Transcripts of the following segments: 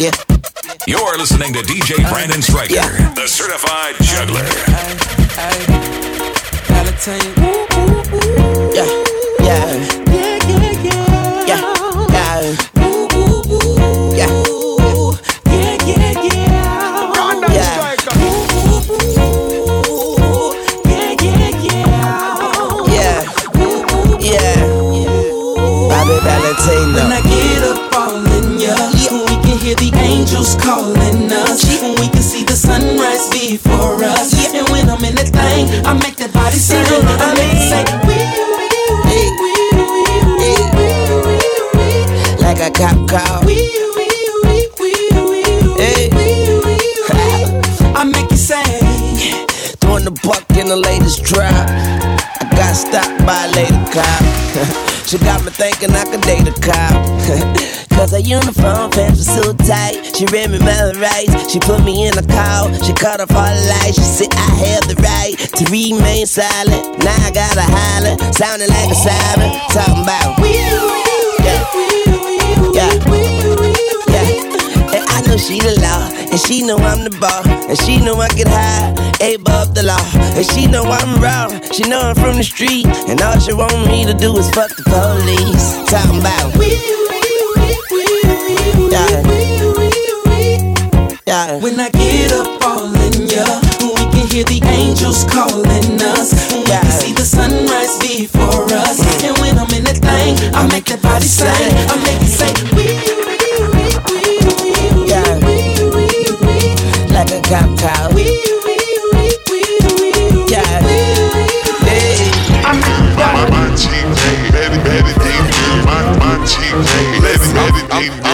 Yeah. You're listening to DJ Brandon Striker, Yeah. the certified juggler. Yeah. Yeah. Yeah. Like a cop car. Hey. I make it say, Throwing the buck in the latest drop. I got stopped by a lady cop. she got me thinking I could date a cop. Cause her uniform pants were so tight. She read me my rights. She put me in a call. She cut off all the lights. She said I have the right to remain silent. Now I gotta holler, sounding like a siren. Talking about yeah, know she the law, and she know I'm the ball, and she know I get high, above the law, and she know I'm raw. She know I'm from the street, and all she want me to do is fuck the police. Talking about yeah, yeah. when I get up all in ya, we can hear the angels calling us. We Yeah. can see the sunrise before us. And when I'm in that thing, I make that body sing. I make it say, yeah, tap tap. Wee.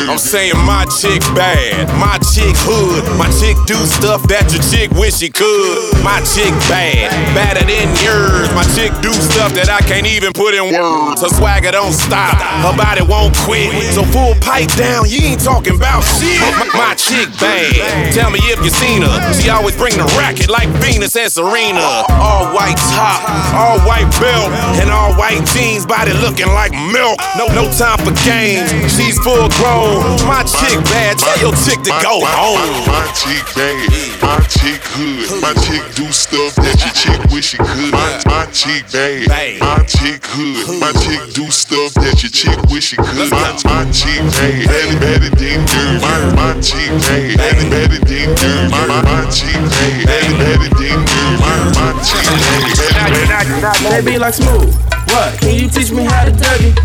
I'm saying my chick bad, my chick hood, my chick do stuff that your chick wish she could. My chick bad, badder than yours. My chick do stuff that I can't even put in words. Her swagger don't stop, her body won't quit. So full pipe down, you ain't talking about shit. My, my chick bad, tell me if you seen her. She always bring the racket like Venus and Serena. All white top, all white belt, and all white jeans, body looking like milk. No, no time for games. She's full grown. My chick bad, tell your chick to go home. My, my chick bad, my chick hood, my chick do stuff that your chick wish she could. My, my chick bad, my chick hood, my chick do stuff that your chick wish she could. My, my chick bad, Betty, Betty, ding, ding. My, my chick bad, Betty, Betty, ding, ding. My, my, my chick bad, Betty, Betty, ding, ding. My, my chick bad, Betty, Betty. They be like smooth. What? Can you teach me how to dougie?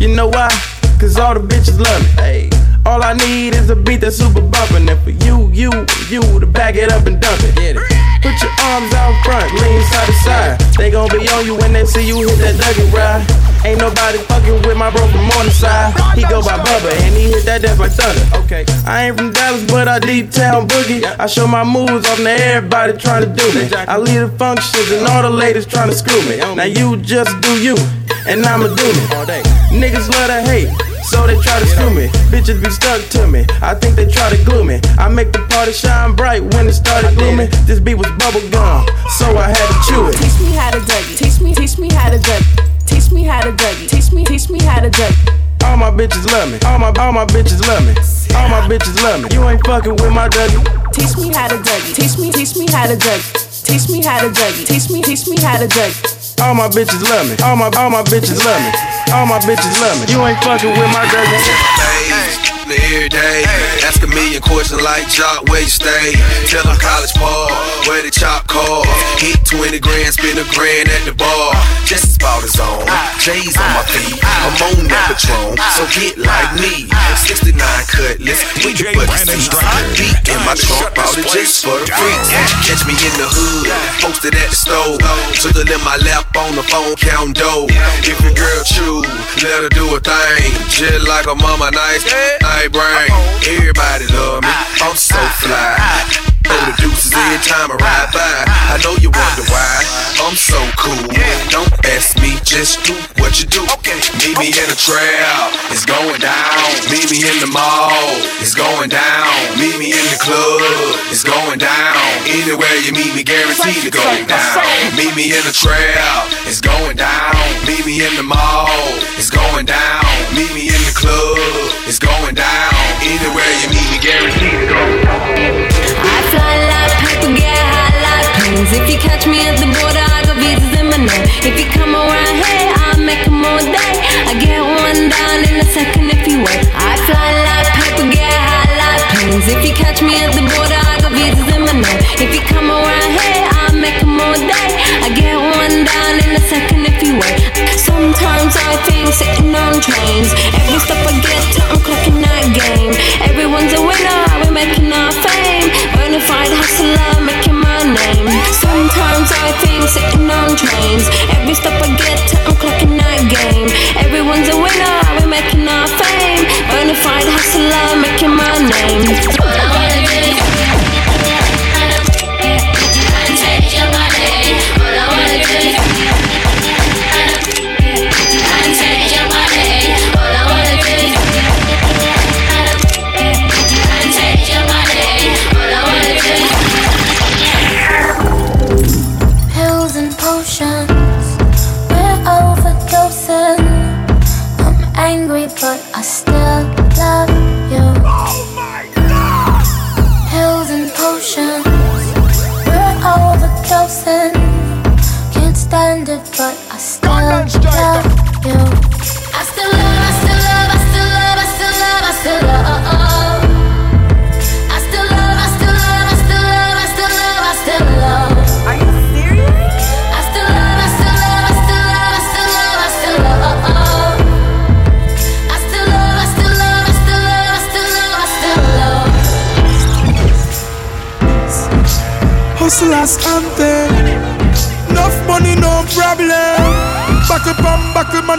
You know why? Cause all the bitches love me. Hey. All I need is a beat that's super bumpin'. And for you, you, you to back it up and dump it. Put your arms out front, lean side to side. They gon' be on you when they see you hit that dougie ride. Ain't nobody fucking with my bro from on the side. He go by Bubba and he hit that death like thunder. Okay. I ain't from Dallas, but I deep town boogie. I show my moves off to everybody trying to do me. I lead the functions and all the ladies trying to screw me. Now you just do you, and I'ma do me. Niggas love to hate. So they try to screw me. Bitches be stuck to me. I think they try to glue me. I make the party shine bright when it started glooming. This beat was bubble gum, so I had to chew it. Teach me how to dougie. Teach me, teach me how to dougie. Teach me how to dougie. Teach me, teach me how to dougie. All my bitches love me. All my all my bitches love me. All my bitches love me. You ain't fucking with my dougie. Teach me how to dougie. Teach me, teach me how to dougie. Teach me how to dougie. Teach me, teach me how to dougie. All my bitches love me. All my all my bitches love me. All my bitches love me. You ain't fucking with my dougie. Every day, ask a million questions like Jock, where you stay? Tell them college ball, where the chop call. Hit 20 grand, spend a grand at the bar. Just about his own. J's on my feet, I'm on that Patron. So get like me. 69 cutlass, we put Brandon. Deep in my trunk, bought it just for the freaks. Catch me in the hood, posted at the stove. Sugar in my lap on the phone, count dough. If your girl chew, let her do a thing. Just like a mama, nice, I brain. Everybody love me, I'm so fly. Throw the deuces every time I ride by. I know you wonder why I'm so cool. Yeah. Don't ask me, just do what you do. okay Me me in the trap, it's going down. Meet me in the mall, it's going down. Meet me in the club, it's going down. Anywhere you meet me, guaranteed to go down. Meet me in the trap, it's going down. Meet me in the mall, it's going down. Meet me in the club, it's going down. Anywhere you meet me, guaranteed to go down. I fly like paper, get high like. If you catch me at the border, If you come around here, trains. Every step I get to, I'm clocking that game. Everyone's a winner, we're making our fame. Bonafide hustler, making my name. Pills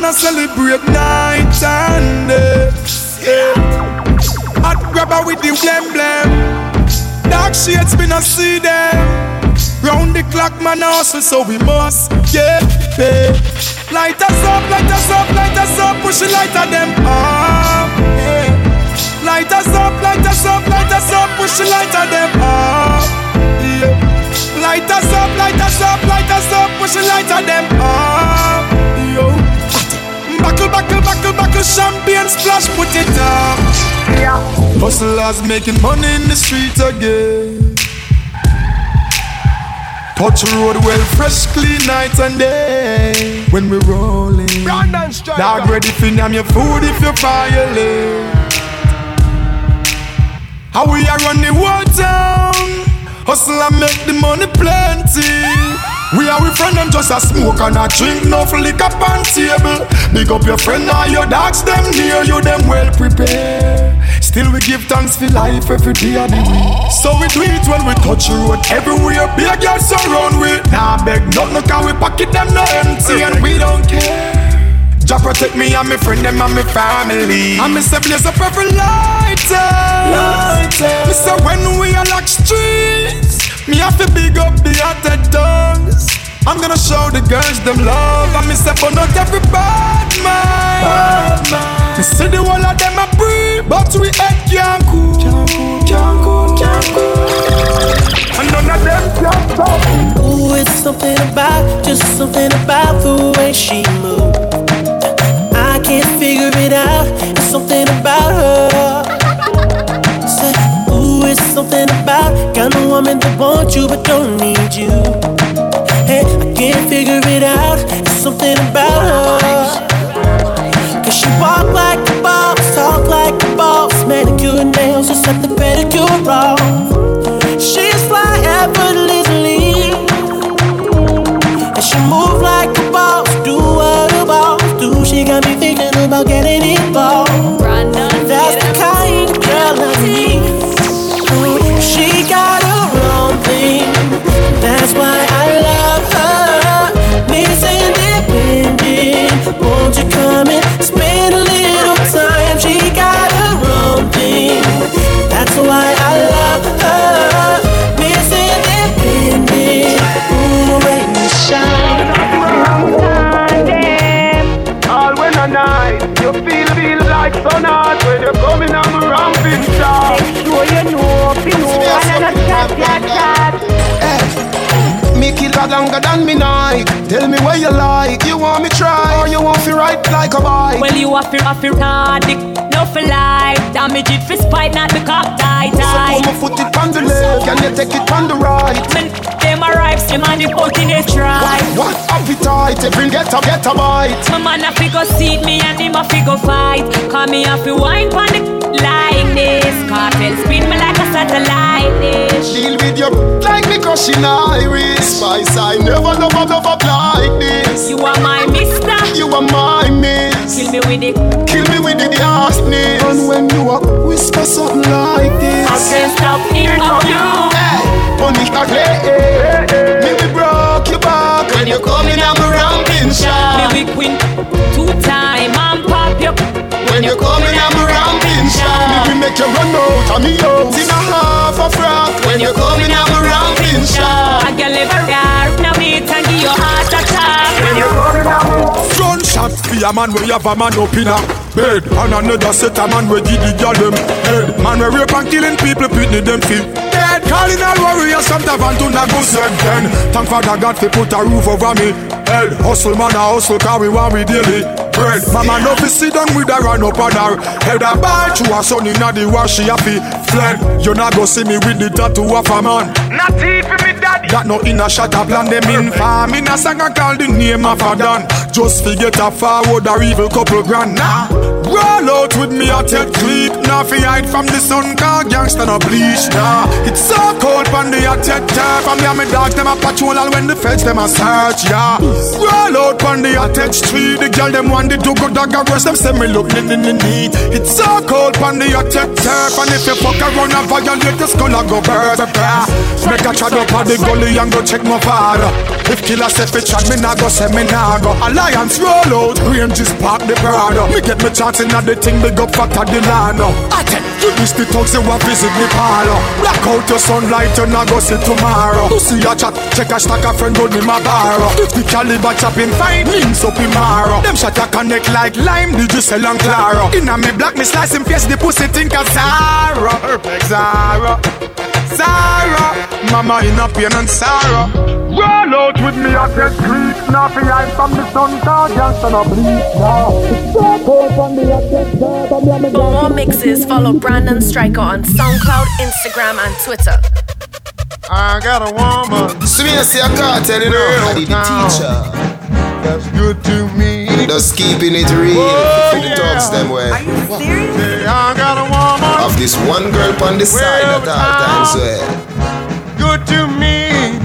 man, celebrate night and day. Yeah. Hot grabber with the blem blem. Dark shades, me not see them. Round the clock, man, hustle, so we must get paid. Light us up, light us up, light us up, push the light of them up. Yeah. Light us up, light us up, light us up, push the light of them up. Yeah. Light us up, light us up, light us up, push the light of them up. Buckle, buckle, buckle, buckle, champagne splash, put it up. Hustlers making money in the street again. Touch road well, fresh, clean night and day. When we rolling, dog ready for name your food if you violate. How we are run the whole town. Hustle and make the money plenty. We are with friend and just a smoke and a drink, no liquor on table. Big up your friend or your dogs, them near you, them well prepared. Still we give thanks for life every day of the week. So we do it when we touch road everywhere. Be Big girls surround we. Nah beg nothing, cause we pocket them no empty and we don't care. Jah protect me and my friend them and my family. And me say blaze up every lighter. lighter. Me say when we are lock streets, me have to big up the other dogs. I'm gonna show the girls them love. And me say but not every bad man. Me say the whole of them a breathe, but we head can't cool. Can't cool, can't cool. And none of them can stop. Ooh, it's something about, just something about the way she moves. Woman that wants you but don't need you. Hey, I can't figure it out. It's something about her. Cause she walk like a boss, talk like a boss, manicure nails, just set the pedicure off. Won't you come and spend Me kill a longer than me night. Tell me what you like. You want me try or you want me ride like a bike? Well, you have to have to dick, no for life. Damage it for spite, not the cop die So die. come put it on the left, can you take it on the right? When them arrive, see man, the put in a try. What appetite? Every get a get a bite. My man a figure seat me and him a figure fight. Call me a fi wine pon the like this. Cartel spin me like a satellite dish. Deal with your like me crushing iris. Spice, I never love a love up like this. You are my mister. You are my miss. Kill me with it. Kill me with it, the darkness. And when you a whisper something like this, I can't stop hearing of you. Hey, punish that Me we broke your back when you coming on my ramping Me shot. we queen two time and pop you. When you coming on my ramping shot. Me we make you run out of me house in a half a frock. When you coming on my ramping shot. I can live a rare. Now me and give you heart attack. Gunshot be a man where you have a man up in a bed And another set a man where give the girl them head Man where rape and killing people pitney them feel dead Calling all warriors from Tavan to Nagusen then Thank Father God for put a roof over me head. Hustle man a hustle cause we want we daily bread. Mama no fi sit down with her run up on her head A ball to her son inna the wash she happy fled. You not go see me with the tattoo of a man. Not even me daddy. that no in a shot a plan them in farm. In a song I call the name of a dan. Just forget a forward or evil couple grand. Nah, roll out with me a take clip Nah fi hide from the sun car gangsta no bleach Nah, it's so cold pon the a take turf And me and me dog them a patrol all when the feds them a search Yeah, roll out pon the a take street. The girl them want the do good dog a rest them say me look ni ni neat It's so cold pon the a take turf And if you fuck around and violate the skull a go burst Make a chat up at the gully and go check my father. If killer say fi chat, me nah go say me nah go. Alliance roll out, ranges park the Prado. Me get me chance in the thing, big up at the tell you this the thugs you want visit me parlor. Black out your sunlight, you nah go see tomorrow. You see a chat, check a stack a friend gun in my bar If the caliber chopping fine, links up in marrow. Them shot a connect like lime, did you sell and claro? Inna me black, me slice him face, the pussy think a Zara. Zara. Zara, mama in a pain and sorrow. Roll out with me a get creep. Now fi hide from the sun, cause gangsta no bleed. Now it's so cold from the a get dirt. And me and me For more mixes, follow Brandon Striker on SoundCloud, Instagram, and Twitter. I got a woman. See me see a cartel, you know. I did the teacher. That's good to me. Just keeping it real Oh, for the yeah. thugs them way. Say I got a Of this one girl on the side at all uh, times way. Good to me.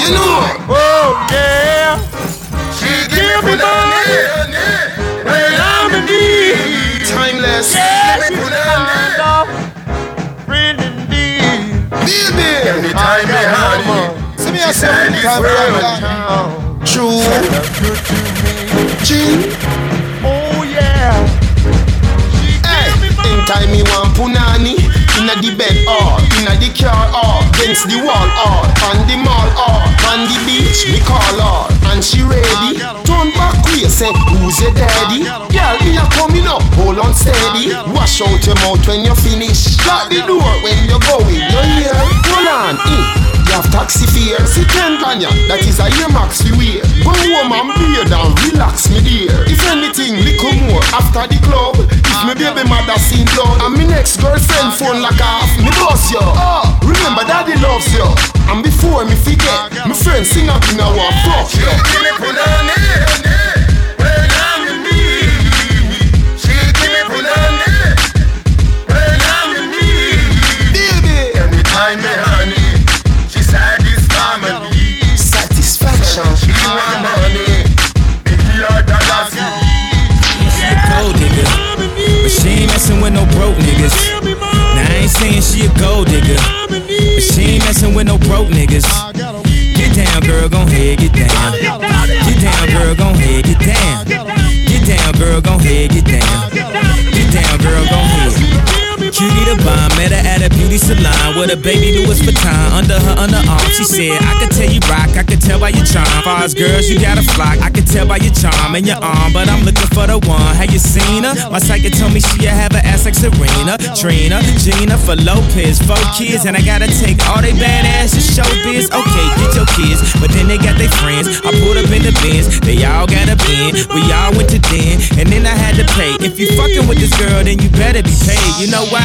You know. Oh yeah. She give me money when I'm in need. Timeless. Yeah, she's kind of friend indeed. Baby. Anytime me honey. See me a say This come world from town. True. Time me want punani. Inna the bed all, inna the car all Against the wall all, On the mall all On the beach me call all And she ready. Turn back way say who's your daddy? Girl me a coming up hold on steady. Wash out your mouth when you finish. Lock the door when you going You hear Hold on in you have taxi fare, see ten Tanya, that is a year max we wear. Go home and beard and relax me dear. If anything, little more after the club. If me baby mother seen blood, and me next girlfriend phone like off, me boss yo. Oh, ah, remember daddy loves you. And before me forget, my friend sing up in our fuck yo. She said, I could tell you rock, I could tell by your charm. Far as girls, you got a flock. I could tell by your charm and your arm, but I'm looking for the one. Have you seen her? My psychic told me she have an ass like Serena, Trina, Gina for Lopez, four kids, and I gotta take all they badass to show biz. Okay, get your kids, but then they got their friends. I pulled up in the bins, they all got a bin. We all went to den, and then I had to pay. If you fucking with this girl, then you better be paid. You know why?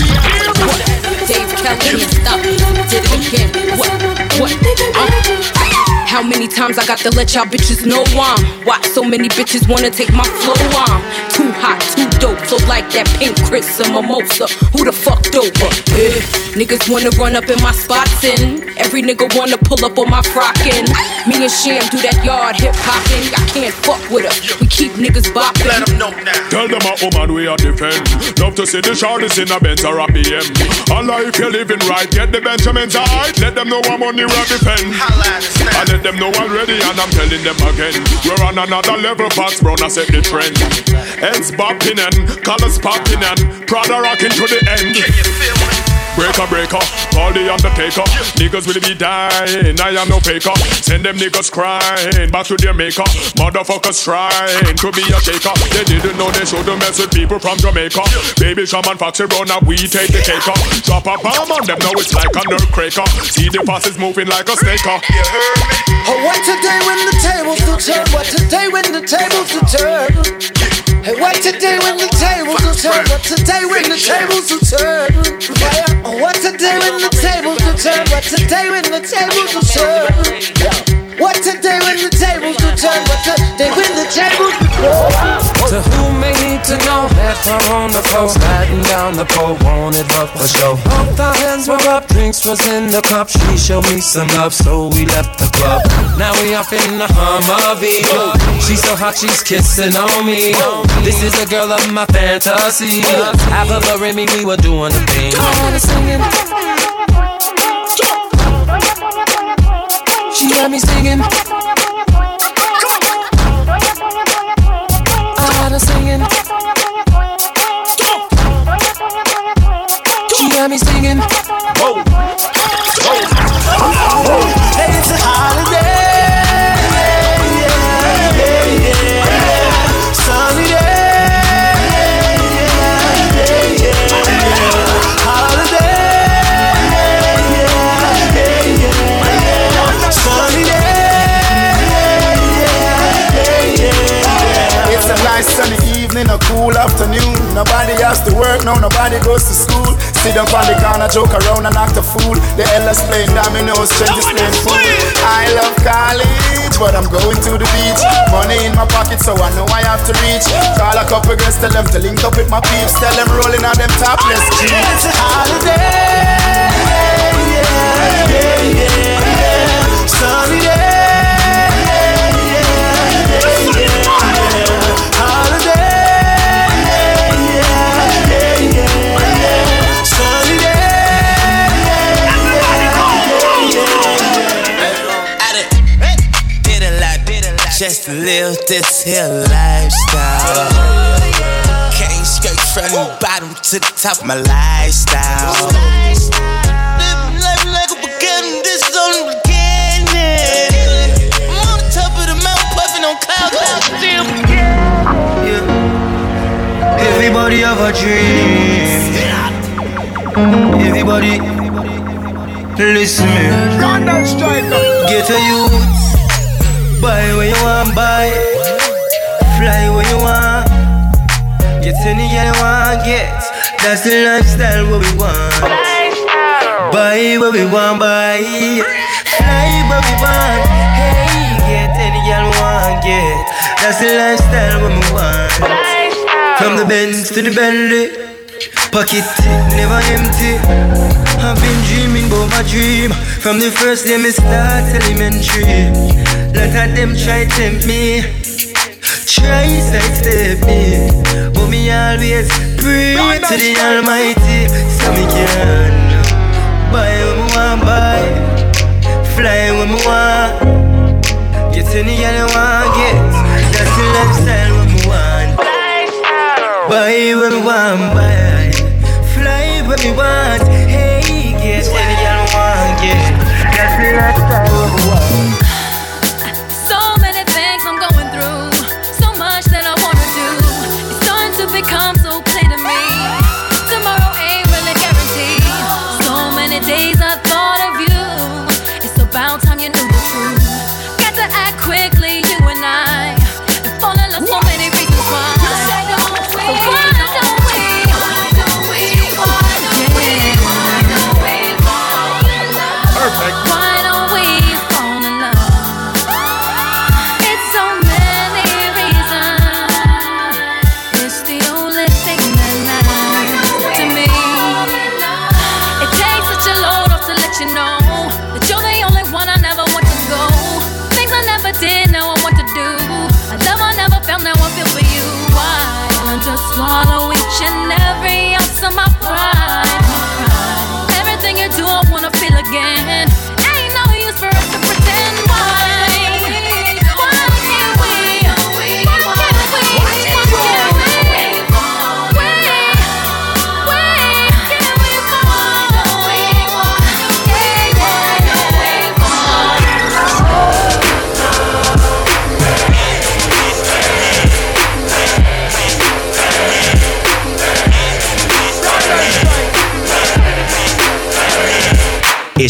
Did it again. What? What? Uh. How many times I got to let y'all bitches know I'm Why so many bitches wanna take my flow on that pink Chris and mimosa Who the fuck over? Eh, niggas wanna run up in my spots and Every nigga wanna pull up on my frockin' Me and Sham do that yard hip hopping I can't fuck with her, we keep niggas bopping Let them know now Tell them a woman we are defend. Love to see the shorties in a Benz or a BM. Allah, if you're living right, get the Benjamins alright. Let them know I'm on the road defend. I let them know already, and I'm telling them again. We're on another level, Fox Brown, I set the trend. Heads bopping and colors popping and Prada rocking to the end. Breaker, breaker, call the undertaker. Niggas will be dying, I am no faker. Send them niggas crying back to their maker. Motherfuckers trying to be a shaker. They didn't know they should mess with people from Jamaica. Baby, come and foxy run and we take the cake up. Drop a bomb on them, now it's like a nerve cracker. See the passes moving like a snake. You heard me? Oh, what today when the tables will turn? What today when the tables will turn? Hey, what today when the tables will turn? What today when the tables will turn? Yeah. Oh, what today when the tables will turn? What today when the tables will turn? Yeah. What today when the tables will turn? What today when the tables will turn? To who may need to know that I'm on the coast, sliding down the pole, wanted love for show. Both our hands were up, drinks was in the cup. She showed me some love, so we left the club. Now we off in the Humvee. She's so hot, she's kissing on me. This is a girl of my fantasy. Half of her and me, we were doing the thing. She had me singing. I had her singing. She had me singing. Whoa. Nobody has to work, no, nobody goes to school. Sit up on the corner, joke around and act a fool. The Ella's playing dominoes, strangers playing pool. I love college, but I'm going to the beach. Money in my pocket, so I know I have to reach. Call a couple girls, tell them to link up with my peeps. Tell them rolling on them topless jeans. It's a holiday. Yeah, yeah, yeah, yeah. Sunny day. Just live this here lifestyle. Came straight from the bottom to the top of my lifestyle. Living life like a beginning, this is only beginning. I'm on the top of the mountain, puffing on clouds, clouds still Everybody have a dream. Everybody, listen me. Get a youth. Buy where you want, buy. Fly where you want. Get any girl you want, get. That's the lifestyle what we want. Buy what we want, buy. Fly what we want. Hey, get any girl you want, get. That's the lifestyle what we want. From the Benz to the Bentley. Pocket never empty. I've been dreaming about my dream from the first day me start elementary. Lot of them try tempt me, try sidestep me, but me always pray to the Almighty so me can buy what me want buy, fly what me want, get any girl I want get. That's the lifestyle what me want. Buy what me want buy, fly what me want. Hey, get girl I want get. That's the lifestyle what swallow each and every ounce of my pride. Everything you do, I wanna feel again.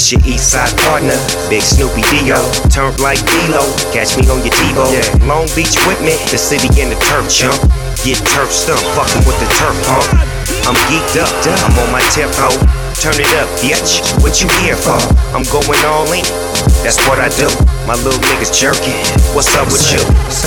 It's your east side partner, Big Snoopy Dio. Turned like D-Lo, catch me on your TiVo. Long Beach with me, the city in the turf jump. Get turf stumped, fucking with the turf pump. I'm geeked up, I'm on my tempo. Turn it up, bitch. What you here for? I'm going all in. That's what I do. My little niggas jerking. What's up with you?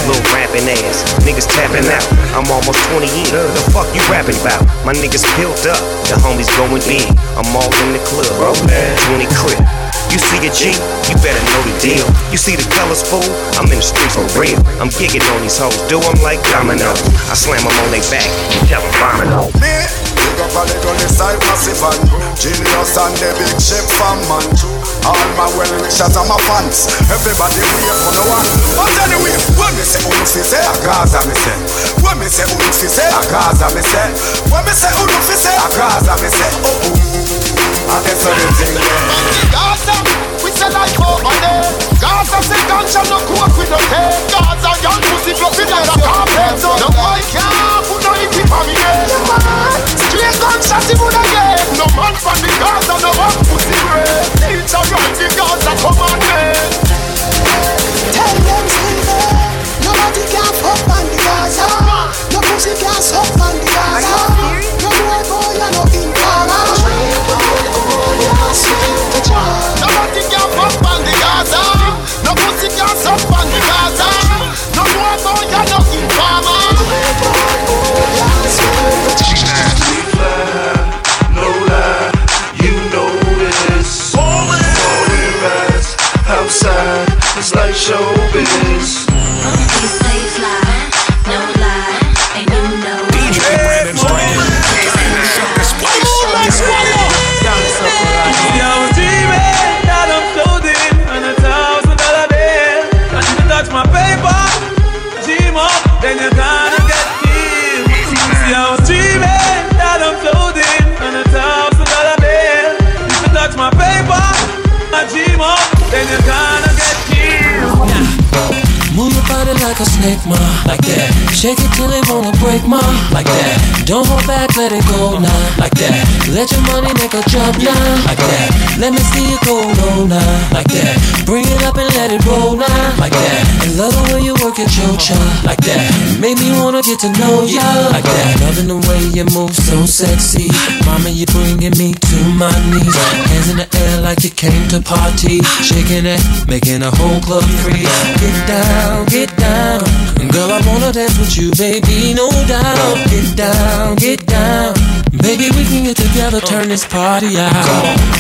Little rapping ass. Niggas tapping out. I'm almost 20 in. The fuck you rapping about? My niggas built up. The homies going big. I'm all in the club. 20 crib. You see a G, you better know the deal. You see the colors, fool? I'm in the streets for real. I'm gigging on these hoes, do 'em like domino. I slam 'em on their back, you tell 'em vomit. Big up side massive and Genius and the big fan man All my well wishers and my fans. Everybody wait for no one. But anyway, when me say unu fi say a Gaza me say. When me say unu fi say a Gaza me say. When me say unu fi say a Gaza me say. Oh oh I guess what the thing Gaza, we say like over there Gaza say ganja no coke with no take Gaza young pussy fluffy like a carpet. No boy Let me see you go low now, like that. Bring it up and let it roll now, like that. I love the way you work at your cha, like that. Make me wanna get to know ya, like that. Loving the way you move so sexy. Mama, you bringing me to my knees. Hands in the air like you came to party. Shaking it, making a whole club freeze. Get down, get down. Girl, I wanna dance with you, baby, no doubt. Get down, get down. Baby, we can get together, turn this party out.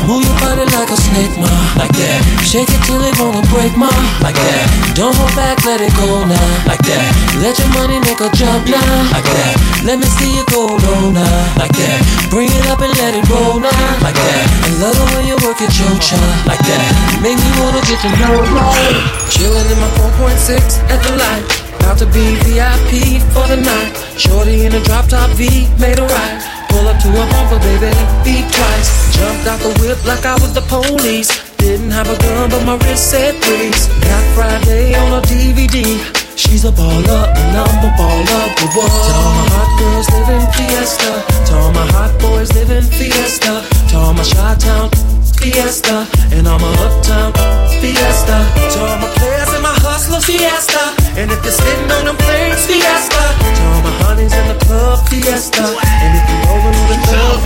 Move your body like a snake, ma, like that. Shake it till it wanna break, ma, like that. Don't hold back, let it go now, like that. Let your money make a jump now, like that. Let me see you go low now, like that. Bring it up and let it roll now, like that. I love the way you work it, your child, like that. Make me wanna get to know you. Chillin' in my 4.6 at the light. About to be VIP for the night. Shorty in a drop top V, made a right. Pull up to a bumper, baby, beat twice. Jumped out the whip like I was the police. Didn't have a gun, but my wrist said freeze. Got Friday on a DVD. She's a baller, and I'm a baller. The world. To all my hot girls living fiesta. To all my hot boys living fiesta. To all my Chi-Town fiesta. And all my uptown fiesta. To all my players and my hustlers fiesta. And if you're sitting on them planes fiesta. To all my honeys in the club fiesta. And if you're rolling on the club.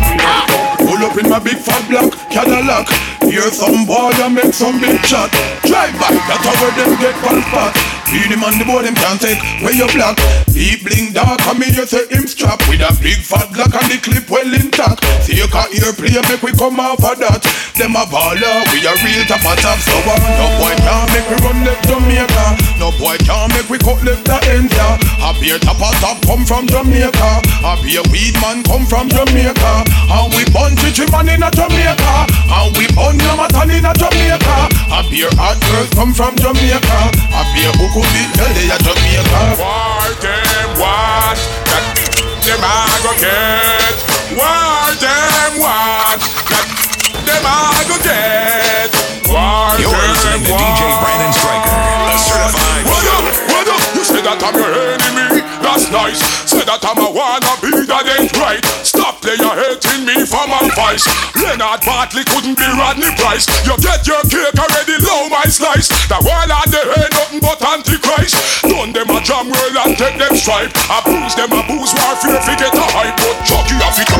Pull up in my big fat black Cadillac. Hear some boy and make some big chat. Drive by, that's how them get one spot. Feed him on the board, him can't take where you black. Deep bling dark, come in, you say him strap with a big fat black and the clip well intact. See you can hear play, make we come off of that. Them a baller, we a real top of top. So uh, no boy can't make we run left Jamaica. No boy can't make we cut left the ya. A beer top of top come from Jamaica. A beer weed man come from Jamaica. And we bun chichi man in a Jamaica. And we bun Yamatan in a Jamaica. A beer hot girls come from Jamaica. A beer buku big girl they a Jamaica. Them want that them a go get? Them want that them a go get? You're them listening to? DJ Brandon Striker, a certified What up? What up? You say that I'm your that I'm a wanna be, that ain't right. Stop player hating me for my vice. Leonard Bartley couldn't be Rodney Price. You get your cake already, low my slice. The world out there ain't nothing but antichrist. Done them a jam world and take them stripe. I booze them a booze warfare, forget a hype. But Chucky a fit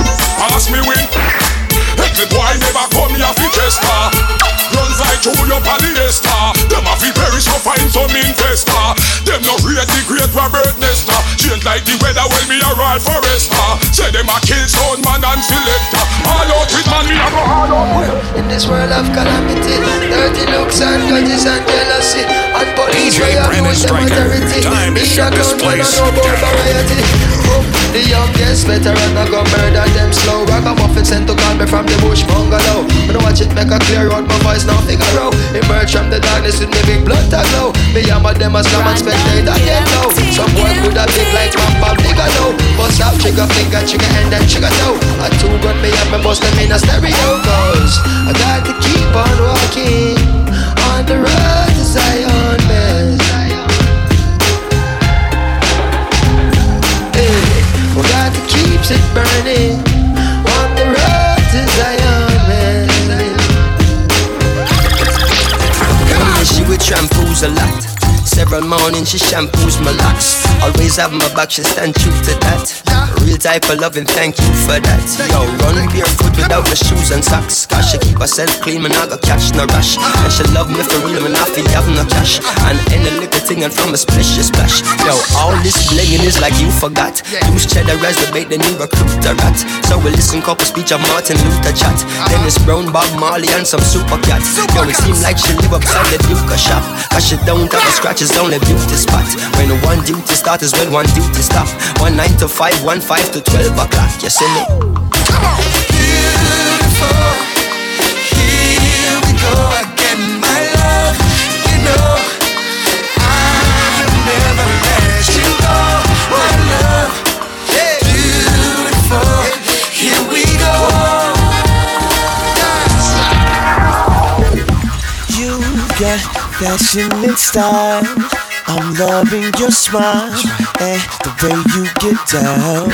pass me win. Every boy never come here fi Chester Run right through your polyester Them a fi perish to find some investor Them no rate the great Robert Nesta Change like the weather when me a ride forester Say them a kill sound man and selector All out with man me a go all out with In this world of calamity, dirty looks and grudges and jealousy, and police DJ where Brandon abuse the Striker. majority. Time to Me shut a this gun, but I place know about variety. Oh, the youngest veteran I go murder them slow. Ragamuffin sent to call me from the bush bungalow. When I watch it make a clear out, my voice now figure out. Emerge from the darkness with me big blood to glow. Me hammer them as come and spectate and them know. Some boy could have big like Mamba bigger now. Bust out trigger finger, trigger and then trigger toe. A two gun me up and bust them in a stereo cause I got to keep on walking on the road to Zion, man. Hey, we got to keep it burning on the road to Zion, man. Come she with shampoos a lot. Several mornings she shampoos my locks. Always have my back, she stand true to that. Real type of loving, thank you for that. Yo, run barefoot without the shoes and socks. Cause she keep herself clean, man, I got catch no rush. And she love me for real, man, I feel have no cash. And any little thing and from a splish, she splash. Yo, all this blinging is like you forgot. Use cheddar as the bait, the new recruit a rat. So we listen couple speech of Martin Luther chat. Then it's Brown, Bob Marley, and some super cats. Yo, it seem like she live upside the Duke shop. Cause she don't have a scratch, it's only beauty spot. When one duty start is when one duty stop. One nine to five, one five to twelve o'clock. You see me? Beautiful, here we go again, my love. You know I'll never let you go, love. Beautiful, here we go. You got and style. I'm loving your smile and the way you get down.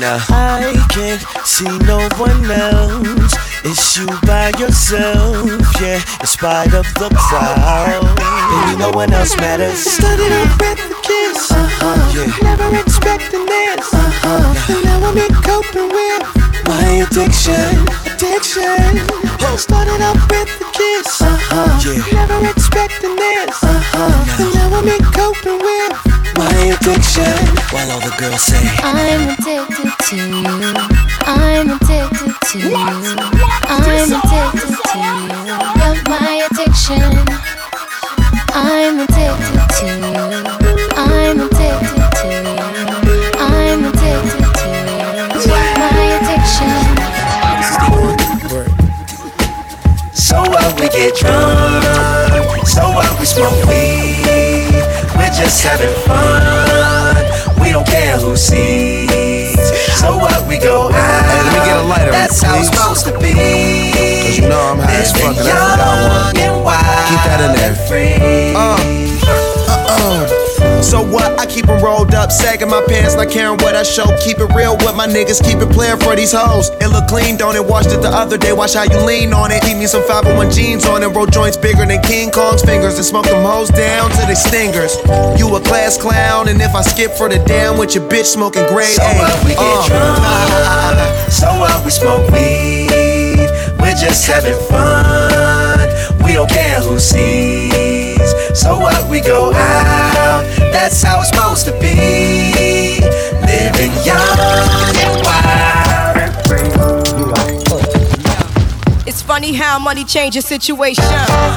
Now I can't see no one else. It's you by yourself, yeah. In spite of the crowd, baby, no one else matters. Started off with a kiss, uh-huh. yeah. Never expecting this, uh-huh. And now I'm coping with my addiction, addiction. Started off with a kiss, uh-huh. yeah. Never expecting this, uh-huh. And now I'm coping with my addiction. While all the girls say, I'm addicted to you. I'm addicted to you. I'm addicted to you. You're my addiction. I'm addicted to you. Smoke weed. We're just having fun. We don't care who sees. So what we go out. Hey, let me get a lighter, That's how it's supposed to be. Cause you know I'm high as fuck and I forgot one. Keep that in there. Uh. So what? I keep them rolled up, sagging my pants, not caring what I show. Keep it real with my niggas, keep it playing for these hoes. It look clean, don't it? Washed it the other day, watch how you lean on it. Keep me some 501 jeans on and roll joints bigger than King Kong's fingers. And smoke them hoes down to they stingers. You a class clown, and if I skip for the damn with your bitch smoking grade So A. what we get uh. drunk, so what we smoke weed. We're just having fun. We don't care who sees. So what we go out. That's how it's supposed to be. Living young and wild. It's funny how money changes situation.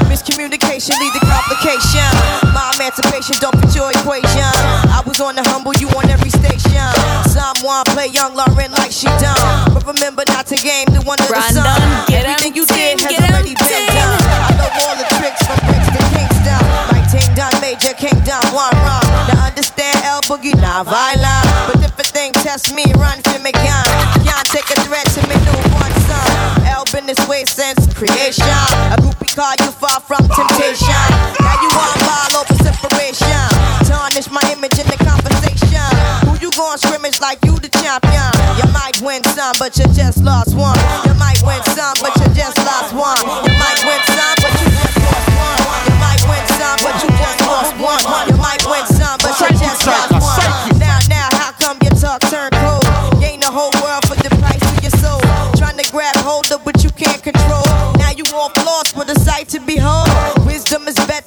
Miscommunication lead to complication. My emancipation don't fit your equation. I was on the humble, you on every station. Someone play young Lauren like she done. But remember not to game the one of the sun. Brandon, get Everything you did has get already been done. I know all the tricks from bricks to Kingston. Ting done major kingdom, one wrong. Now understand El Boogie, not violent. But if a thing test me, run for me gun. Can't take a threat to me, new one son. El been this way since creation. A groupie call you far from temptation. Now you on ball over separation. Tarnish my image in the conversation. Who you gon' scrimmage like you the champion? You might win some, but you just lost one. You might win some,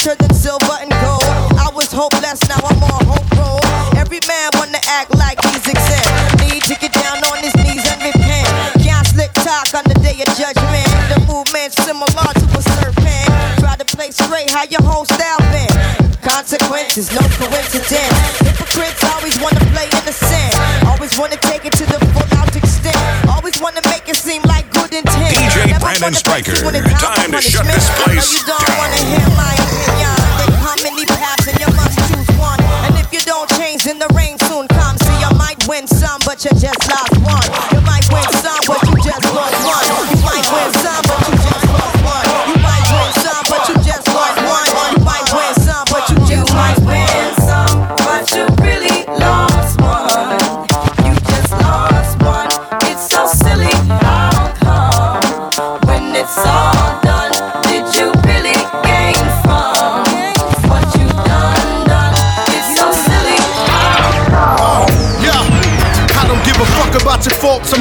Wisdom is better than silver and gold. I was hopeless, now I'm on hope roll. Every man wanna act like he's exempt. Need to get down on his knees and repent. Can't slick talk on the day of judgment. The movement's similar to a serpent. Try to play straight, how your whole style been. Consequences, no coincidence. Hypocrites always wanna play innocent. Always wanna take it to the full out extent. Always wanna make it seem like good intent. DJ Never Brandon wanna Striker. face when it's Time to shut this place you don't down. Many paths and you must choose one. And if you don't change, then the rain soon comes. So you might win some, but you just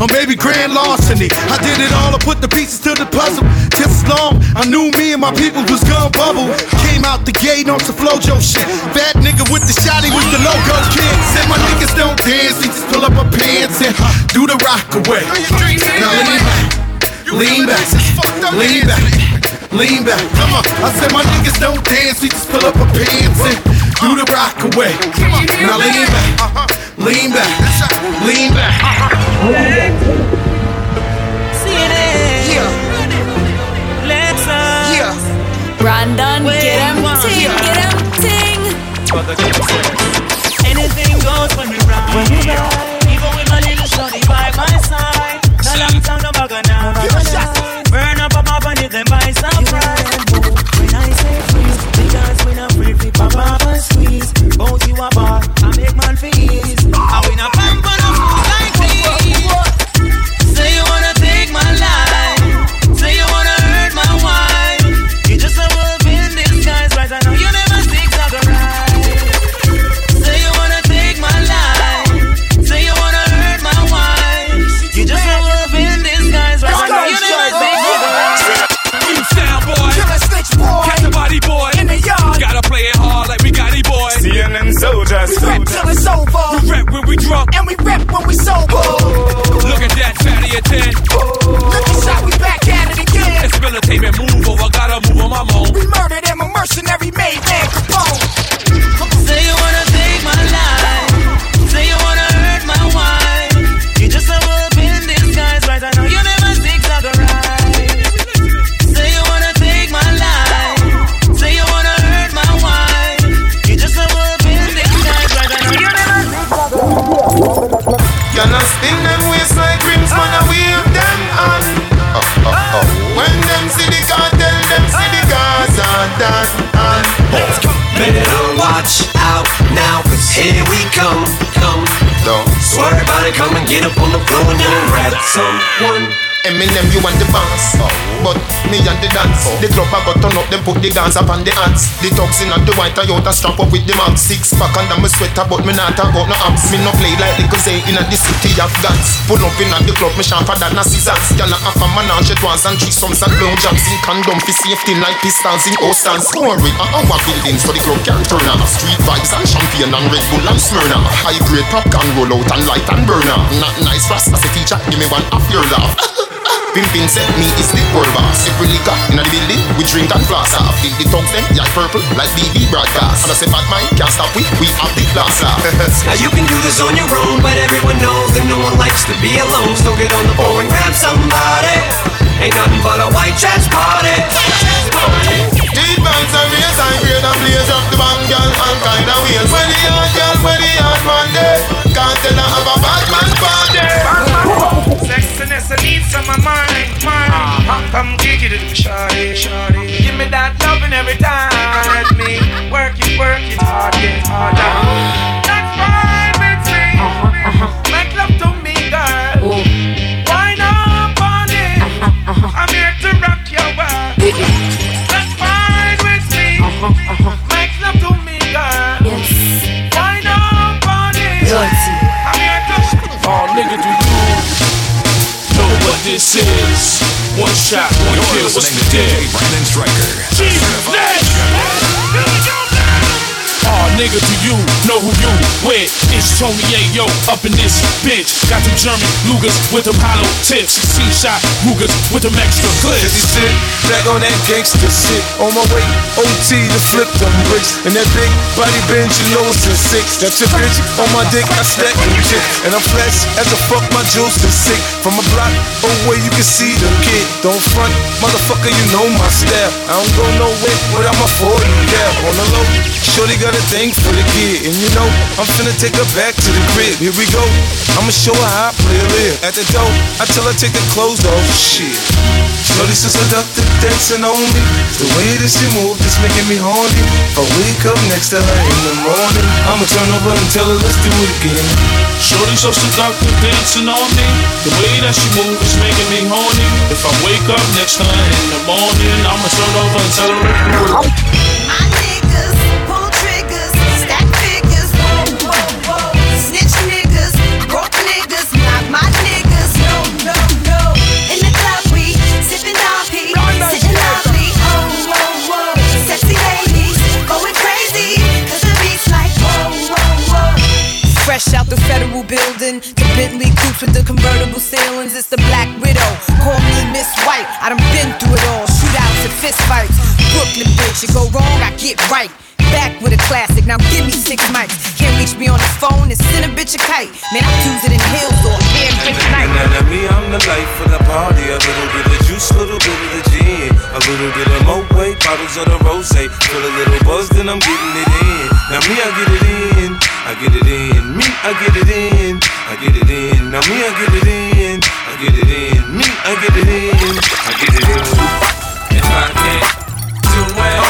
or maybe grand larceny. I did it all, I put the pieces to the puzzle. Just as long, I knew me and my people was gonna bubble. Came out the gate on some flojo shit. Bad nigga with the shotty was the logo kid. Said my niggas don't dance, they just pull up my pants and do the rock away. Now lean back, lean back, lean back. Lean back, come on. I said my niggas don't dance, we just pull up our pants and do the rock away. Now lean back, lean back, lean back. CNN. Yeah. Let's uh, Yeah. Brandon, get him ting, get him ting. Anything goes when we ride. We. Even with my little shorty by my side. No long time, no bugger now. Burn up, up, up, and hit them by surprise. When I say freeze, because we not free, we pop up and squeeze. Both you a bar, I make man for put the guns up on the ants. The toxin and the white Toyota strap up with the max. Six pack under my sweater, but me not talk about no amps. Me no play like the say in the city of guns. Pull up in at the club, me sharper than a scissors. I have a menage at once and three sums and blow jumps in condom for safety like pistols in Ostans. I have our buildings for the club can turn off. Street vibes and champagne and Red Bull and Smirnoff. High grade popcorn roll out and light and burner. Not nice rasta teacher, give me one off your laugh. Pimpin said me is the world boss Every liquor in the building, we drink and floss off Feel the tongues them, yeah purple, like BB broadcast. And I say bad mind, can't stop we, we have the glass off. Now you can do this on your own But everyone knows that no one likes to be alone. So get on the phone and grab somebody. Ain't nothing but a white trash party. Deep bands and race and grade and blaze up the band girl and kind of wheels When the hard girl, when the hard man day Can't tell her have a bad man party Come kick it, shawty, shawty. Give me that loving every time. Let me work it, work it hard, get harder. That's fine with me. Make love to me, girl. Why not on it? I'm here to rock your world. That's fine with me. Make love to me, girl. Why not on it? I'm here to Oh, nigga, do you know what this is? Shot, You're listening to? DJ Brandon Striker. Oh, nigga, do you know who you with? It's Tony Yayo up in this bitch. Got them German Lugers with them hollow tips. C-shot Rugers with them extra clips. You sit back on that gangster shit. On my way, OT to flip them bricks. And that big body bench, you know it's six. That's your bitch on my dick, I stack them chick. And I'm flex as a fuck, my juice is sick. From a block away, you can see the kid. Don't front, motherfucker, you know my style. I don't go nowhere without my 40 yeah. On the low, shorty got a thing for the kid. And you know, I'm finna take her back to the crib. Here we go. I'ma show her how I play a live. At the door, I tell her take the clothes off. Shit. Shorty so seductive, dancing on me. The way that she move, just making me horny. If I wake up next to her in the morning, I'ma turn over and tell her let's do it again. Shorty so seductive, dancing on me. The way that she move is making me horny. If I wake up next to her in the morning, I'ma turn over and tell her let's do it. Pull triggers, You go wrong, I get right. Back with a classic. Now give me six mics. Can't reach me on the phone and send a bitch a kite. Man, I choose it in hills or hair bitch night. Now, now, me, I'm the life of the party. A little bit of juice, a little bit of the gin. A little bit of Moet, bottles of the rose. Feel a little buzz, then I'm getting it in. Now, me, I get it in. I get it in. Me, I get it in. I get it in. Now, me, I get it in. I get it in. Me, I get it in. I get it in. If I can't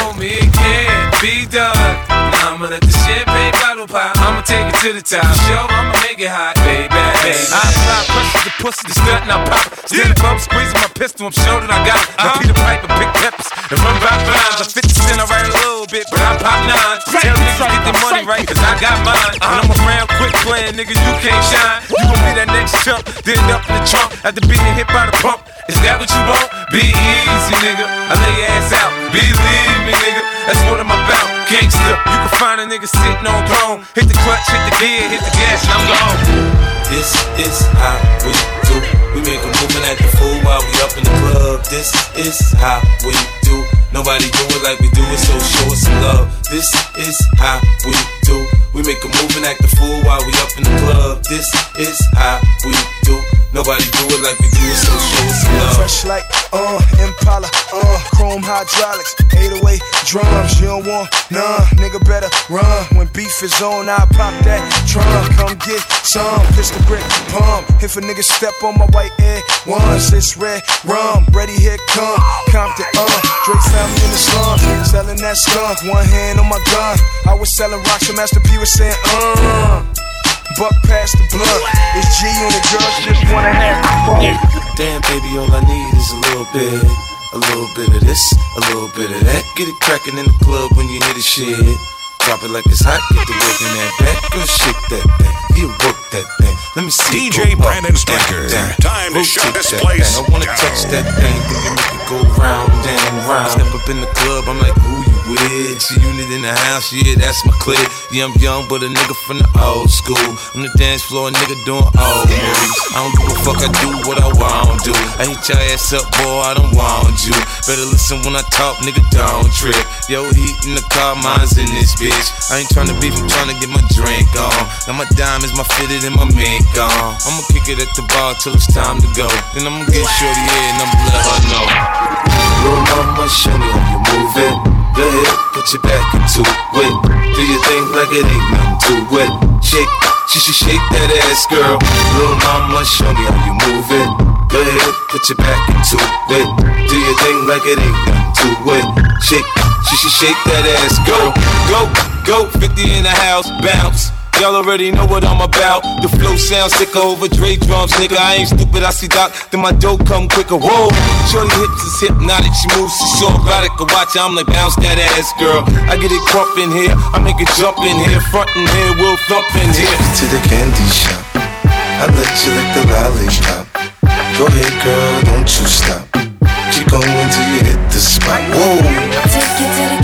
homie, it can't be done. Now I'ma let the champagne bottle pop. I'ma take it to the top. Show, I'ma make it hot, baby. baby. I apply pressure to the pussy, the stunt and I pop. it. Still Stand above, squeezing my pistol, I'm sure that I got it. Now uh-huh. Peter Piper, pick peppers, and run by lines. I 50 cent, I write a little bit, but I pop nine. Tell niggas get their money right, cause I got mine. And I'm around quick playing, nigga, you can't shine. You gon' be that next chump, then up in the trunk after being hit by the pump. Is that what you want? Be easy, nigga. I lay your ass out. Gangster, you can find a nigga sitting on throne. Hit the clutch, hit the gear, hit the gas, and I'm gone. This is how we do. We make a movement at the fool while we up in the club. This is how we do. Nobody do it like we do it, so show us some love. This is how we do. We make a move and act the fool while we up in the club. This is how we do. Nobody do it like we do it, so show us some love. Fresh like, uh, Impala, uh, chrome hydraulics, 808 drums, you don't want none, nigga better run. When beef is on, I pop that trunk, come get some, pistol grip, pump. If a nigga step on my white air, ones, it's red rum, ready here come, Compton, uh, Drake family in the slum, selling that skunk, one hand on my gun. I was selling rocks and Master P was saying, uh. Buck past the blunt. It's G on the girls just wanna have fun. Damn, baby, all I need is a little bit. A little bit of this, a little bit of that. Get it crackin' in the club when you hear the shit. Drop it like it's hot, get the work in that back. Girl, shake that thing. You work that thing. Let me see. DJ Brandon Striker. down, down. Time to Rotate shut this that place thing. I wanna touch that thing. Then you make it go round and round. Step up in the club, I'm like, who you with? G-Unit in the house, yeah, that's my clique. Yeah, I'm young, but a nigga from the old school. On the dance floor, a nigga doing old moves. I don't give a fuck, I do what I want to. I hit your ass up, boy, I don't want you. Better listen when I talk, nigga, don't trip. Yo, heat in the car, mine's in this bitch. I ain't tryna beef, I'm tryna get my drink on. Now my diamonds, my fitted, and my mink on. I'ma kick it at the bar till it's time to go. Then I'ma get shorty here and I'ma let her know. Little mama, show me how you move it. Go ahead, put your back into it. Do your thing like it ain't nothing to it. Shake, she should shake that ass, girl. Little mama, show me how you move it. Go ahead, put your back into it. Do your thing like it ain't nothing to it. Shake, she should shake that ass, girl. Go, go, 50 in the house, bounce. Y'all already know what I'm about. The flow sounds sicker over Dre drums, nigga. I ain't stupid, I see Doc, then my dough come quicker. Whoa, shorty hips is hypnotic, she moves, she's so erotic. I watch her, I'm like, bounce that ass, girl. I get it crump in here, I make it jump in here, front in here, we'll thump in here. to the candy shop. I let you lick the lollipop. Go ahead, girl, don't you stop. Keep going till you hit the spot. Whoa. Take you to the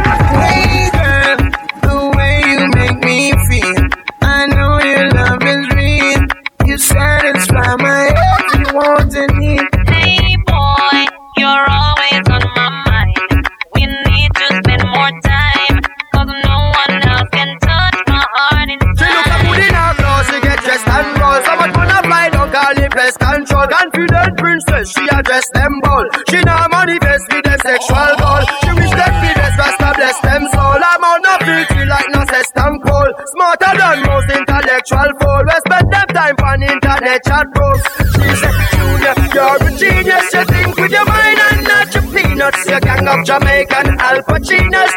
press control. Confident princess, she address them bold. She now manifest with them sexual goal. She wish them be best, Rasta bless them soul. I'm on no pretty like no system cold. Smarter than most intellectual fool. We spend them time on internet chat rooms. She said, Junior, you're a genius. You think with your mind and not your peanuts. You gang of Jamaican Al Pacinos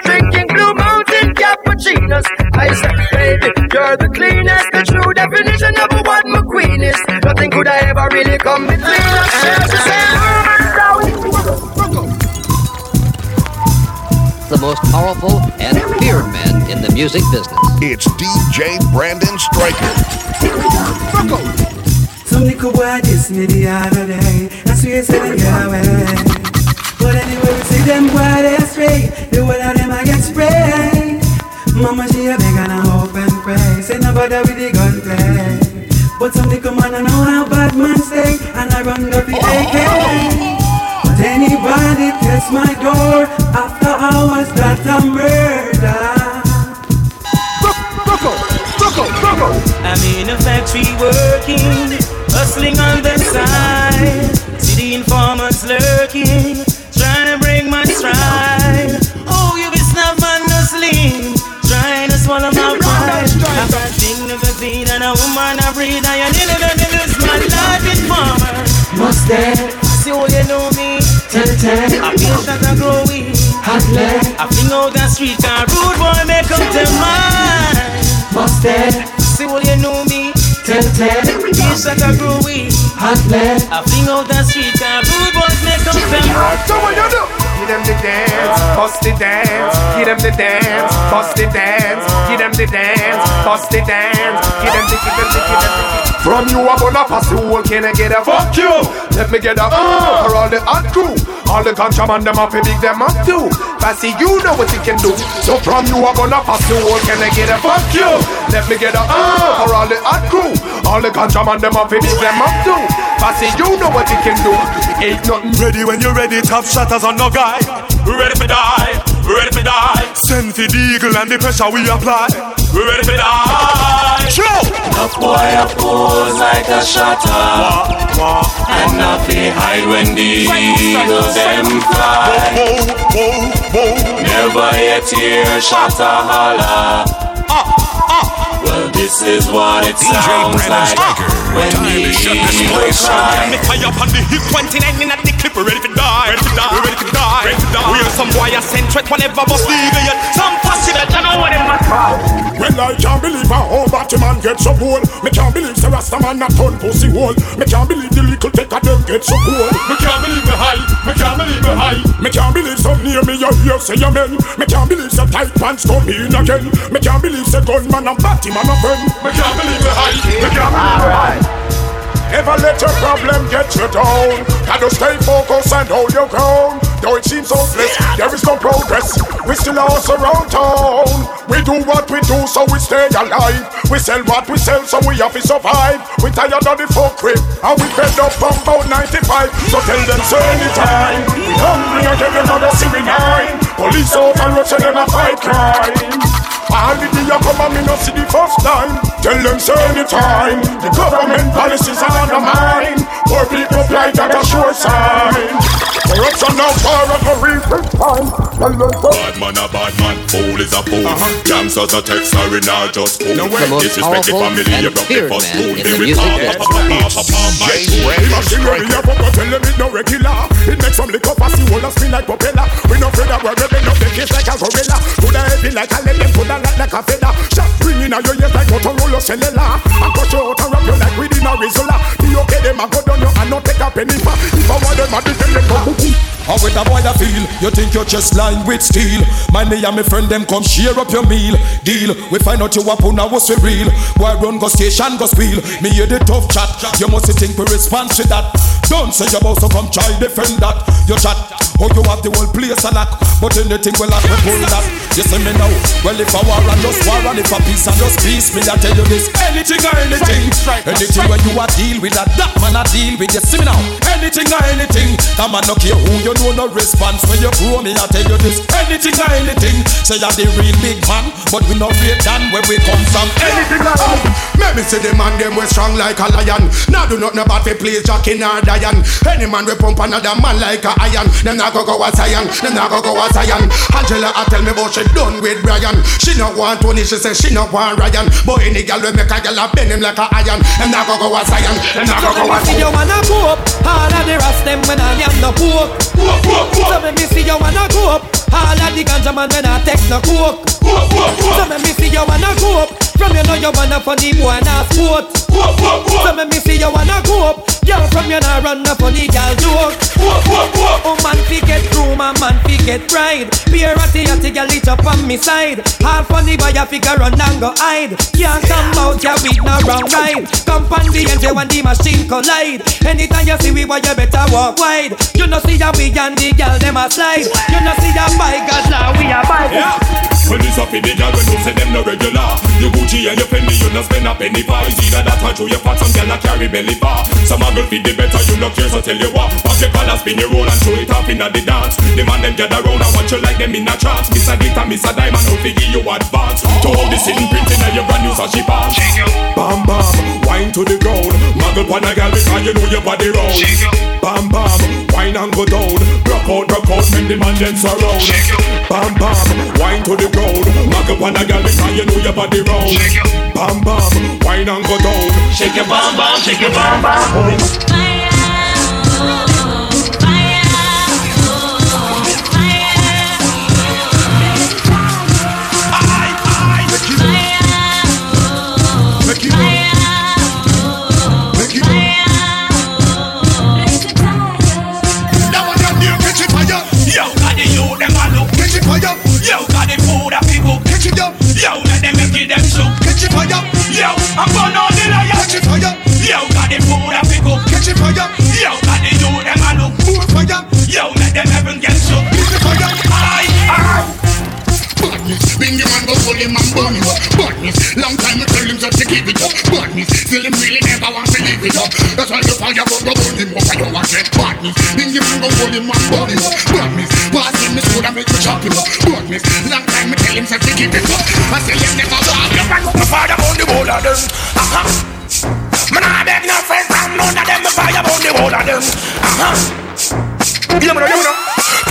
and feared man in the music business. It's DJ Brandon Striker. Some little boy diss me the other day. I swear say them get away. But anyway, we see them boy they stray. The whole of them I get sprayed. Mama she a beg and I hope and pray. Say no bother with the gunplay. But some little man I know how bad man stay, and I run up the AK. But anybody test my door after hours that a I'm in a factory working, hustling on the side. See the informants lurking, trying to break my stride. Oh, you be snap and no slim, trying to swallow my pride. I got thing never feed and a woman I breed, and you never gonna lose my life informer. Must dead, See how you know me. tell tell. I feel that I grow weak. I fling out the street car, rude boy make up their mind. must dead, See what you know me. tell tell. Feel that I grow weak. Hot I fling out the street car, rude boys make up them. So bust the dance. Give them the dance, bust the dance. Give them the dance, bust the dance. Give them the, give them the, give them the. From you I'm gonna pass can I get a fuck you? Let me get a uh for all the hot crew. All the contraband them up and big them up too. Passy, you know what you can do. So from you I'm gonna pass can I get a fuck you? Let me get a uh for all the hot crew. All the contraband them up big them up too. Passy, you know what you can do. Ain't nothing Ready when you're ready, top shatters on no guy. We ready for die, we ready for die. Send for the eagle and the pressure we apply. We ready for die. Show. A boy a pose like a shutter And not be hide when the eagles them fly Never yet hear shutter holler Well this is what it sounds like When the eagles cry Me fire up on the hip 29 in at the clip, we ready to die. Ready to die. We ready to die. Ready to die. We are some boy a send threat whenever bust leave yet. Some pussy that you know what them a try. Well, I can't believe a whole Batman get so cool. Me can't believe the Rasta man a turn pussy hole. Me can't believe the little take a them get so cool. Me can't believe me high. Me can't believe me high. Me can't believe some near me you hear say amen. Me can't believe the tight pants come in again. Me can't believe the gunman and Batman a friend. Me can't believe me high. Me can't believe me high. Never let your problem get you down. Gotta stay focused and hold your ground. Though it seems hopeless, there is no progress. We still are around town. We do what we do, so we stay alive. We sell what we sell, so we have to survive. We tired of the folk crib, and we fed up from about 95. So tell them, so anytime. We hungry again, another city nine. Police out and road, them a anytime The government policies are on the mind. Poor people blind at a sure sign Corruption now far at a recent time. Bad man, fool is a fool. Uh-huh. Gangsters a text sorry now just fool. The most Disrespect the family, you and broke the feared first man rule. in They the will music pop, pop, pop, pop, pop, pop, my fool. The machinery a pop tell them it no regular. It makes some liquor pass the whole of spin like propeller We no afraid of work, we bend up the case like a gorilla. Coulda heavy like a lemon, coulda light like a feather. Shot ring in a your ears like Motorola cellular. And cut you out and wrap you like within a Rizzola The okay them a go down you and not take a penny for If I want them a defend them come How with a boy I feel? You think your chest line with steel? My me and my friend them come share up your meal. Deal. We find out you up on was we real. Boy run go station go spiel. Me hear the tough chat. You must think we respond to that. Don't say you about to come try defend that. You chat. Oh you have the whole place a lock. But anything will have to pull that. You see me now. Well if a war and just war and if a peace and just peace, me I tell you this. Anything or anything. Anything when you a deal with that, that man a deal with you. See me now. Anything or anything. That man no care who you know no response when you grow me. I tell you this. Anything or anything. Say you're the real big man, but we no great than where we come from. Anything or anything. Maybe say the man them we strong like a lion. Now do not know about the place Jack in or Diane. Any man we pump another man like a iron. Them not go go a Zion. Them not go go a Zion. Angela I tell me about she done with Brian. She not want Tony. She say she not want Ryan. But any girl we make a girl a bend him like a iron. Them not go go a Zion. Them not go go a See you wanna go up, all of the rest them when I am no poke. So let me see you wanna go up, all of the ganja man when I take no coke. So let me see you wanna go up, from you know you wanna funny boy and sport. So let me see you wanna go up, girl from you nah run no funny girl joke. Oh man fi get room and man fi get pride. Be a ratty ratty girl it up on me side. Half funny boy a figure run and go hide. Can't come out ya with no wrong ride. Come on the end when the machine collide. Anytime you see we boy you better walk wide. You know see ya we and the girl them a slide. You know see ya by now we a by Yeah. When it's up in the girl, when you say them no regular You Gucci and you Fendi, you no spend a penny for It's either that or through your pot, some girl a carry belly bar. Some a girl feed the better, you no care, so tell you what. Pop your collar, spin your roll and throw it up in the dance. The man them gather round and watch you like them in a trance. Miss a glitter, miss a diamond, how give you advance. To hold the sitting printing on your brand new Sashi pants. Bam bam, wine to the ground. Muggle pan a girl because you know your body round. Bam bam, wine and go down. Rock out, rock out, make the man dance around. Bam bam, wine to the ground. Muggle pan a girl because you know your body round Bam bam, wine and go down. Shake your bam bam, shake your catch it fire. fire. Yo, I'm burn all the liars. Catch it fire. Yo, got the food pick up. Catch it fire. Yo, got the them I look. More fire. Yo, let them heaven get shook. Catch Badness, bring man go pull him and burn him up. Badness, long time I tell him just to give it up. Badness, him really never want to leave it up. That's why the fire go go burn him up. I want that badness. Bring man go pull him and burn him up. Badness, pass him his food and make me chop. Badness, long time I tell him just to give it up. I tell you never want to fire on the whole of them. Aha. Man, I beg no friends from none of them. Fire on the whole of them. Aha. You know, you know.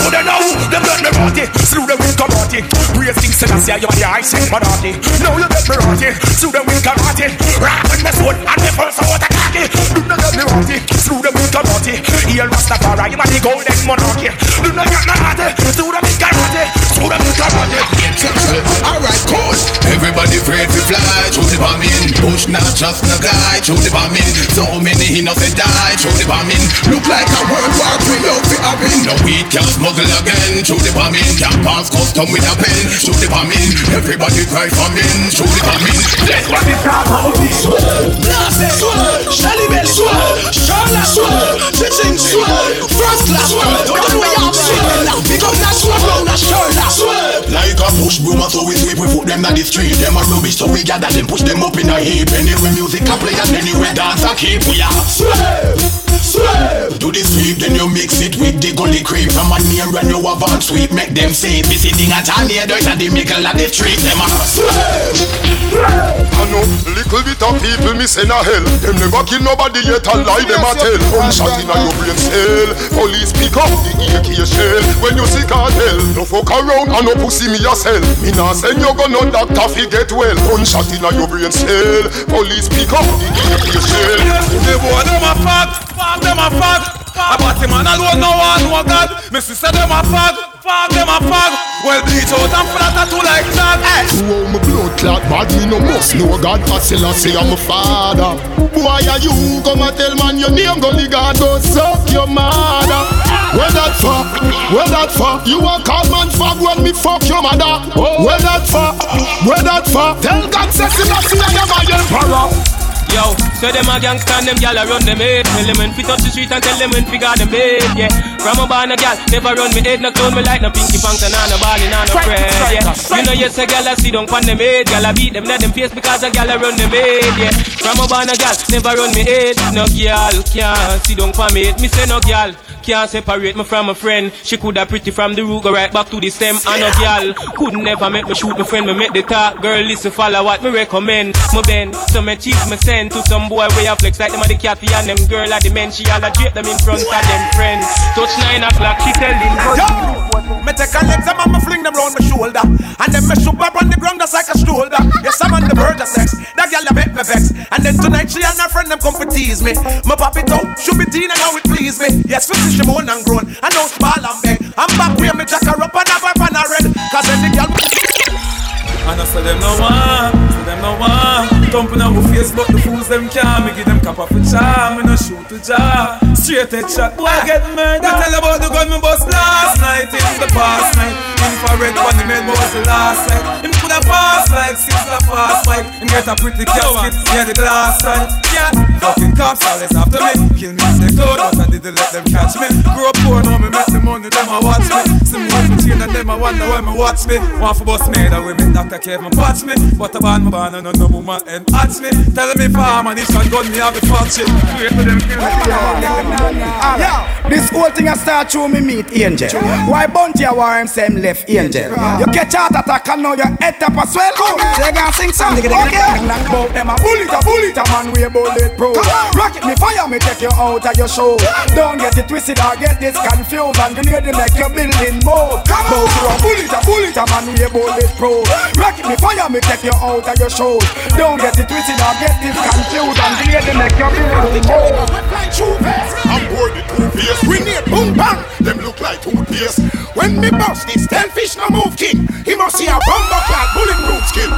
Who they know? Them let me rotty. Slew them with karate. Brace things I say you the ice and manati. Now you let me rotty. Slew them with karate. Rock with me sword and me pulse out a khaki. Do not let me rotty. Slew them with karate. Here Rastafari, you are the golden monarchy. Do not get me rotty. Slew them with karate. Them with. Alright, cool. Everybody afraid to fly. Through the bombing. Push not just no guy. Through the bombing. So many innocent die. Through the bombing. Look like a world war. We out the happen. No weed can smuggle again. Through the bombing. Can't pass custom with a pen. Through the bombing. Everybody cry for me. Through the bombing. Let's what the talk about this. Blase, Shelly Bell, Charlotte, Teaching, First class, don't know where you're sitting. Pick up that sword round the shoulder. Like a push broom, so we sweep, we put them on the street. Them are rubbish, so we gather them, push them up in a heap. Anyway, music a play and anyway, dance a keep. We are swerve, swerve. Do the sweep, then you mix it with the gully creep. From a near when you have on sweep, make them say, be sitting at a near dirt at the middle of the street. Them are swerve, swerve. I know little bit of people me send a hell. Them never kill nobody yet and lie them a tell. Gunshot in a your brain cell. Police pick up the AK shell. When you see cartel, no fuck around and no pussy me yourself. Me nah send you go no doctor fi get well. Gunshot in a your brain cell. Police pick up the AK shell. The boy them a fag, fag them a fag. A party man alone no one no God. Me sister them a fag, fag them a fag. Well bleach out and flat two like that. Hey. Through my blood clot bad me no must know God. I still say I'm a father. Why are you come and tell man your name? Gully God go suck your mother. Where that for? Where that for? You a man fag when me fuck your mother. Where that for? Where that for? Tell God say Selassie I am my emperor. Yo, so them a gangsta and them gal a run them head. Tell them when fi touch the street and tell them when fi guard them bed, yeah. From a born a gal, never run me head No clone me like no pinky pants and no ballin' and no bread, yeah. You know yes a gal a see down pon them head. Gal a beat them let them face because a gal a run them head, yeah. From a born a gal, never run me head. No gal can't see down pon me head. Me say no gal can't separate me from a friend. She coulda pretty from the root, go right back to the stem. And a girl could never make me shoot my friend. Me make the talk, girl listen follow what me recommend. Me bend, so me cheese me send to some boy way a flex like them a the cat and them girl a the men. She all a drape them in front of them friends. Touch nine o'clock, she tell him go. Me take a legs and me fling them round my shoulder, and then me shoot up on the ground just like a shoulder. Yes, I'm on the verge of sex. That girl a make me vex, and then tonight she and her friend them come to tease me. Me pop it out, should be teen and now it please me. Yes, we she moan and groan. I know small and big. I'm back where me jack her up and have her pan a red. Cause any girl. And I say them no one, say them no one. Thumping on my face, but the fools them can't. Me give them cap off a charm, me no shoot to jar. Straight head shot, boy get murdered. Me tell about the gun me bust last night in the past night. Infrared one he made, but was the last night. Him coulda pass like six a fast bike. Him get a pretty casket, yeah the glass side. Yeah, fucking cops always after me. Kill me in the cloud, but I didn't let them catch me. Grew up poor, now me make the money, them a watch me. See me watch me chain and them a wonder why me watch me. Want for bust me, that way me Dr. Kevin watch me. But a band, my band, and no woman and watch me. Telling me farm and this one gun me have the fuck shit. Wait for them kill me. Yeah, this whole thing I start through me meet Angel. Why Bunty a war him same left Angel? You catch heart attack and now your head tap a swell. They gonna sing song. Okay. Bout them a bullet a bullet a man we bullet proof. Rocket me fire me take you out of your show. Don't get it twisted or get this confused and grenade make your building move. Bout you a bullet a bullet a man we bullet proof. Rocket me fire me take you out of your show. Don't get it twisted or get this confused and grenade make your building move. I'm bored with two-face Grenade, boom, bang Them look like toothpaste When me bust this ten fish no move king He must see a bomber clad bulletproof skin.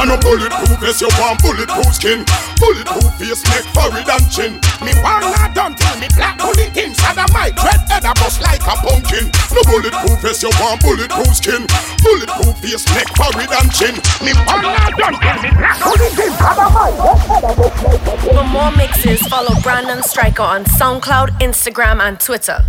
And a bulletproof vest you want bulletproof skin. Bulletproof face neck, forehead and chin. Me want not done till me black bullet him my dread head a bust like a pumpkin. No bulletproof vest you want bulletproof skin. Bulletproof face neck, forehead and chin. Me want not done till me black bullet him my dread head a bust like a pumpkin. For more mixes, follow Brandon Striker on SoundCloud, Instagram, and Twitter.